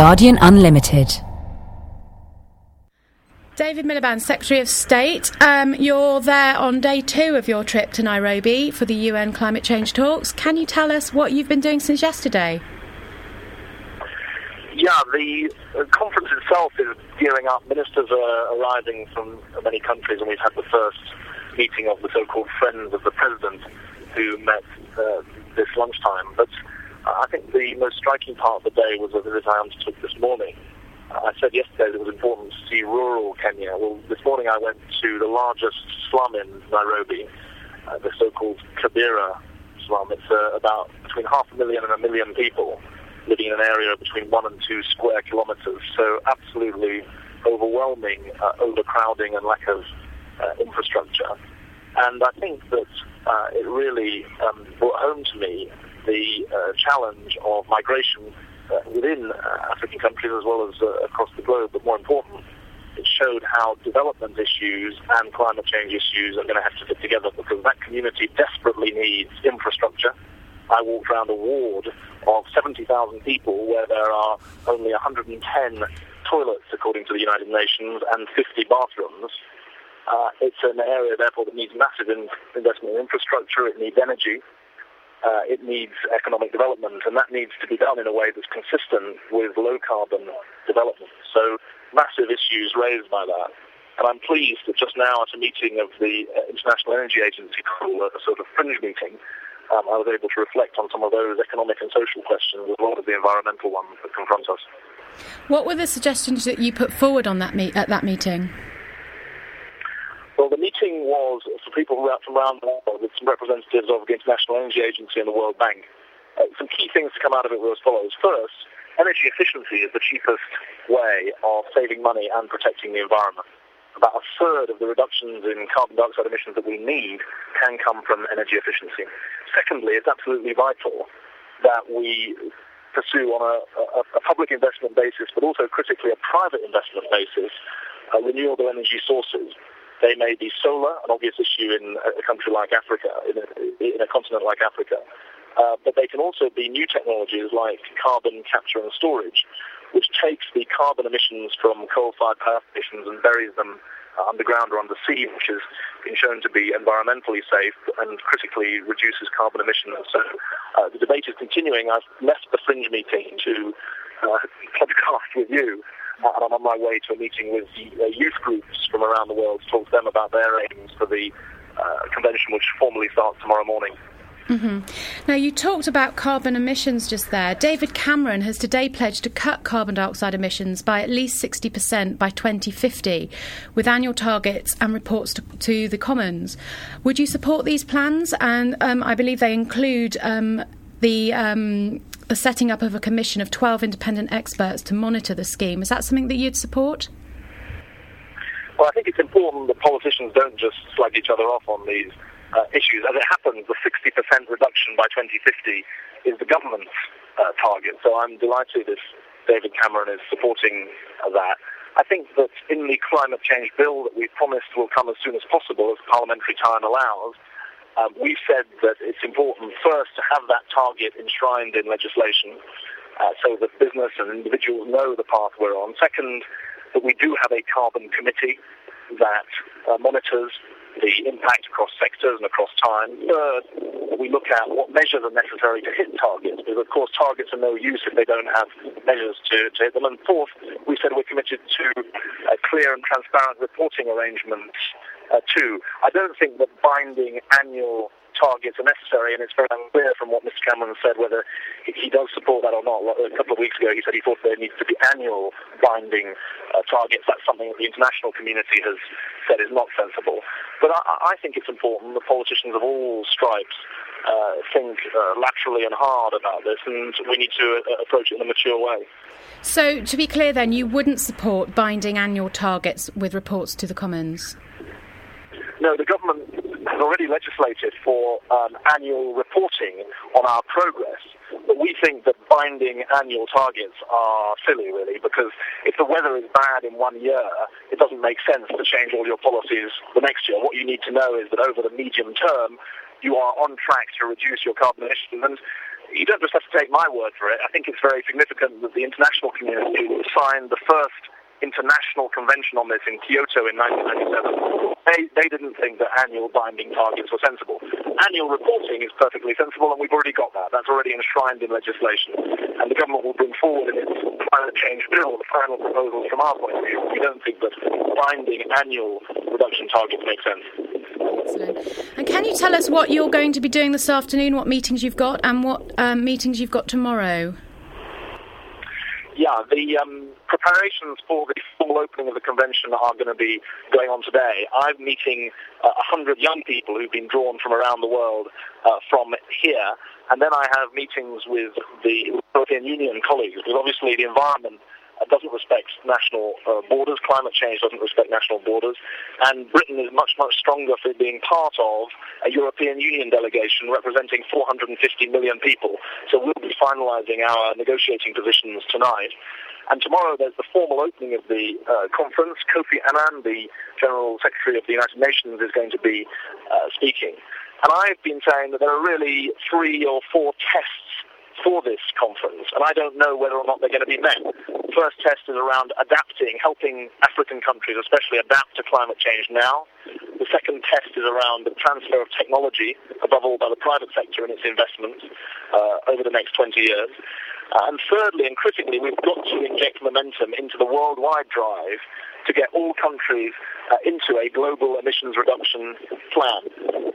Guardian Unlimited. David Miliband, Secretary of State, um, you're there on day two of your trip to Nairobi for the UN climate change talks. Can you tell us what you've been doing since yesterday? Yeah, the uh, conference itself is gearing up. Ministers are arriving from many countries, and we've had the first meeting of the so-called Friends of the President who met uh, this lunchtime. But I think the most striking part of the day was a visit I undertook this morning I said yesterday that it was important to see rural Kenya. Well, this morning I went to the largest slum in Nairobi, uh, the so-called Kibera slum. It's uh, about between half a million and a million people living in an area between one and two square kilometers. So absolutely overwhelming uh, overcrowding and lack of uh, infrastructure. And I think that uh, it really um, brought home to me the uh, challenge of migration uh, within uh, African countries as well as uh, across the globe. But more important, it showed how development issues and climate change issues are going to have to fit together because that community desperately needs infrastructure. I walked around a ward of 70,000 people where there are only 110 toilets, according to the United Nations, and 50 bathrooms. Uh, it's an area, therefore, that needs massive in- investment in infrastructure. It needs energy uh, it needs economic development, and that needs to be done in a way that's consistent with low carbon development. So, massive issues raised by that. And I'm pleased that just now, at a meeting of the uh, International Energy Agency, a sort of fringe meeting, um, I was able to reflect on some of those economic and social questions as well as the environmental ones that confront us. What were the suggestions that you put forward on that at that meeting? Meeting was for people from around the world with some representatives of the International Energy Agency and the World Bank. Uh, some key things to come out of it were as follows. First, energy efficiency is the cheapest way of saving money and protecting the environment. About a third of the reductions in carbon dioxide emissions that we need can come from energy efficiency. Secondly, it's absolutely vital that we pursue on a, a, a public investment basis, but also critically a private investment basis, uh, renewable energy sources. They may be solar, an obvious issue in a country like Africa, in a, in a continent like Africa. Uh, but they can also be new technologies like carbon capture and storage, which takes the carbon emissions from coal-fired power stations and buries them uh, underground or under sea, which has been shown to be environmentally safe and critically reduces carbon emissions. So uh, the debate is continuing. I've left the fringe meeting to uh, podcast with you and I'm on my way to a meeting with uh, youth groups from around the world to talk to them about their aims for the uh, convention, which formally starts tomorrow morning. Mm-hmm. Now, you talked about carbon emissions just there. David Cameron has today pledged to cut carbon dioxide emissions by at least 60% by 2050, with annual targets and reports to, to the Commons. Would you support these plans? And um, I believe they include um, the um, the setting up of a commission of 12 independent experts to monitor the scheme. Is that something that you'd support? Well, I think it's important that politicians don't just slag each other off on these uh, issues. As it happens, the 60% reduction by 2050 is the government's uh, target. So I'm delighted that David Cameron is supporting uh, that. I think that in the climate change bill that we've promised will come as soon as possible, as parliamentary time allows, um, we've said that it's important first to have that target enshrined in legislation uh, so that business and individuals know the path we're on. Second, that we do have a carbon committee that uh, monitors the impact across sectors and across time. Third, we look at what measures are necessary to hit targets, because of course targets are no use if they don't have measures to, to hit them. And fourth, we said we're committed to clear and transparent reporting arrangements uh. I don't think that binding annual targets are necessary, and it's very unclear from what Mr. Cameron said whether he does support that or not. A couple of weeks ago, he said he thought there needs to be annual binding uh, targets. That's something that the international community has said is not sensible. But I, I think it's important that politicians of all stripes uh, think uh, laterally and hard about this, and we need to uh, approach it in a mature way. So, to be clear, then, you wouldn't support binding annual targets with reports to the Commons? No, the government has already legislated for um, annual reporting on our progress. But we think that binding annual targets are silly, really, because if the weather is bad in one year, it doesn't make sense to change all your policies the next year. What you need to know is that over the medium term, you are on track to reduce your carbon emissions. And you don't just have to take my word for it. I think it's very significant that the international community signed the first international convention on this in Kyoto in 1997. They, they didn't think that annual binding targets were sensible. Annual reporting is perfectly sensible, and we've already got that. That's already enshrined in legislation. And the government will bring forward in its climate change bill the final proposals from our point of view. We don't think that binding annual reduction targets make sense. Excellent. And can you tell us what you're going to be doing this afternoon, what meetings you've got, and what um, meetings you've got tomorrow? Yeah, the um, preparations for the full opening of the convention are going to be going on today. I'm meeting uh, 100 young people who've been drawn from around the world uh, from here, and then I have meetings with the European Union colleagues, because obviously the environment doesn't respect national uh, borders. Climate change doesn't respect national borders. And Britain is much, much stronger for being part of a European Union delegation representing 450 million people. So we'll be finalising our negotiating positions tonight. And tomorrow there's the formal opening of the uh, conference. Kofi Annan, the General Secretary of the United Nations, is going to be uh, speaking. And I've been saying that there are really three or four tests for this conference, and I don't know whether or not they're going to be met. First test is around adapting, helping African countries especially adapt to climate change now. The second test is around the transfer of technology, above all by the private sector and its investments uh, over the next 20 years. Uh, and thirdly and critically, we've got to inject momentum into the worldwide drive to get all countries uh, into a global emissions reduction plan.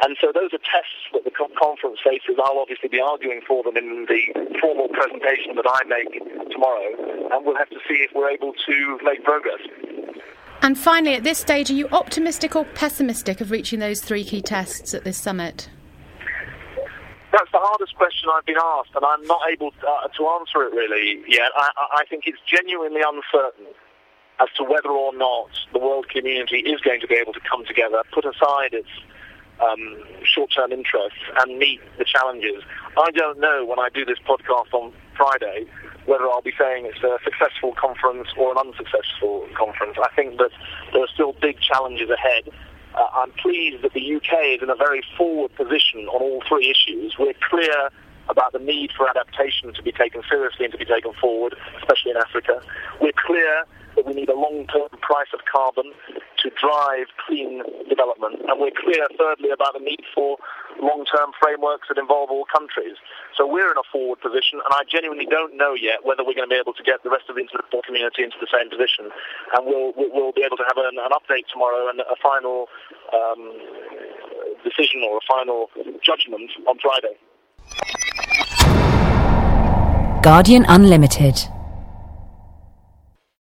And so those are tests that the conference faces. I'll obviously be arguing for them in the formal presentation that I make tomorrow, and we'll have to see if we're able to make progress. And finally, at this stage, are you optimistic or pessimistic of reaching those three key tests at this summit? That's the hardest question I've been asked, and I'm not able to, uh, to answer it really yet. I, I think it's genuinely uncertain as to whether or not the world community is going to be able to come together, put aside its um, short-term interests, and meet the challenges. I don't know when I do this podcast on Friday whether I'll be saying it's a successful conference or an unsuccessful conference. I think that there are still big challenges ahead. Uh, I'm pleased that the UK is in a very forward position on all three issues. We're clear about the need for adaptation to be taken seriously and to be taken forward, especially in Africa. We're clear need a long-term price of carbon to drive clean development. And we're clear, thirdly, about the need for long-term frameworks that involve all countries. So we're in a forward position, and I genuinely don't know yet whether we're going to be able to get the rest of the international community into the same position. And we'll, we'll be able to have an, an update tomorrow and a final um, decision or a final judgment on Friday. Guardian Unlimited.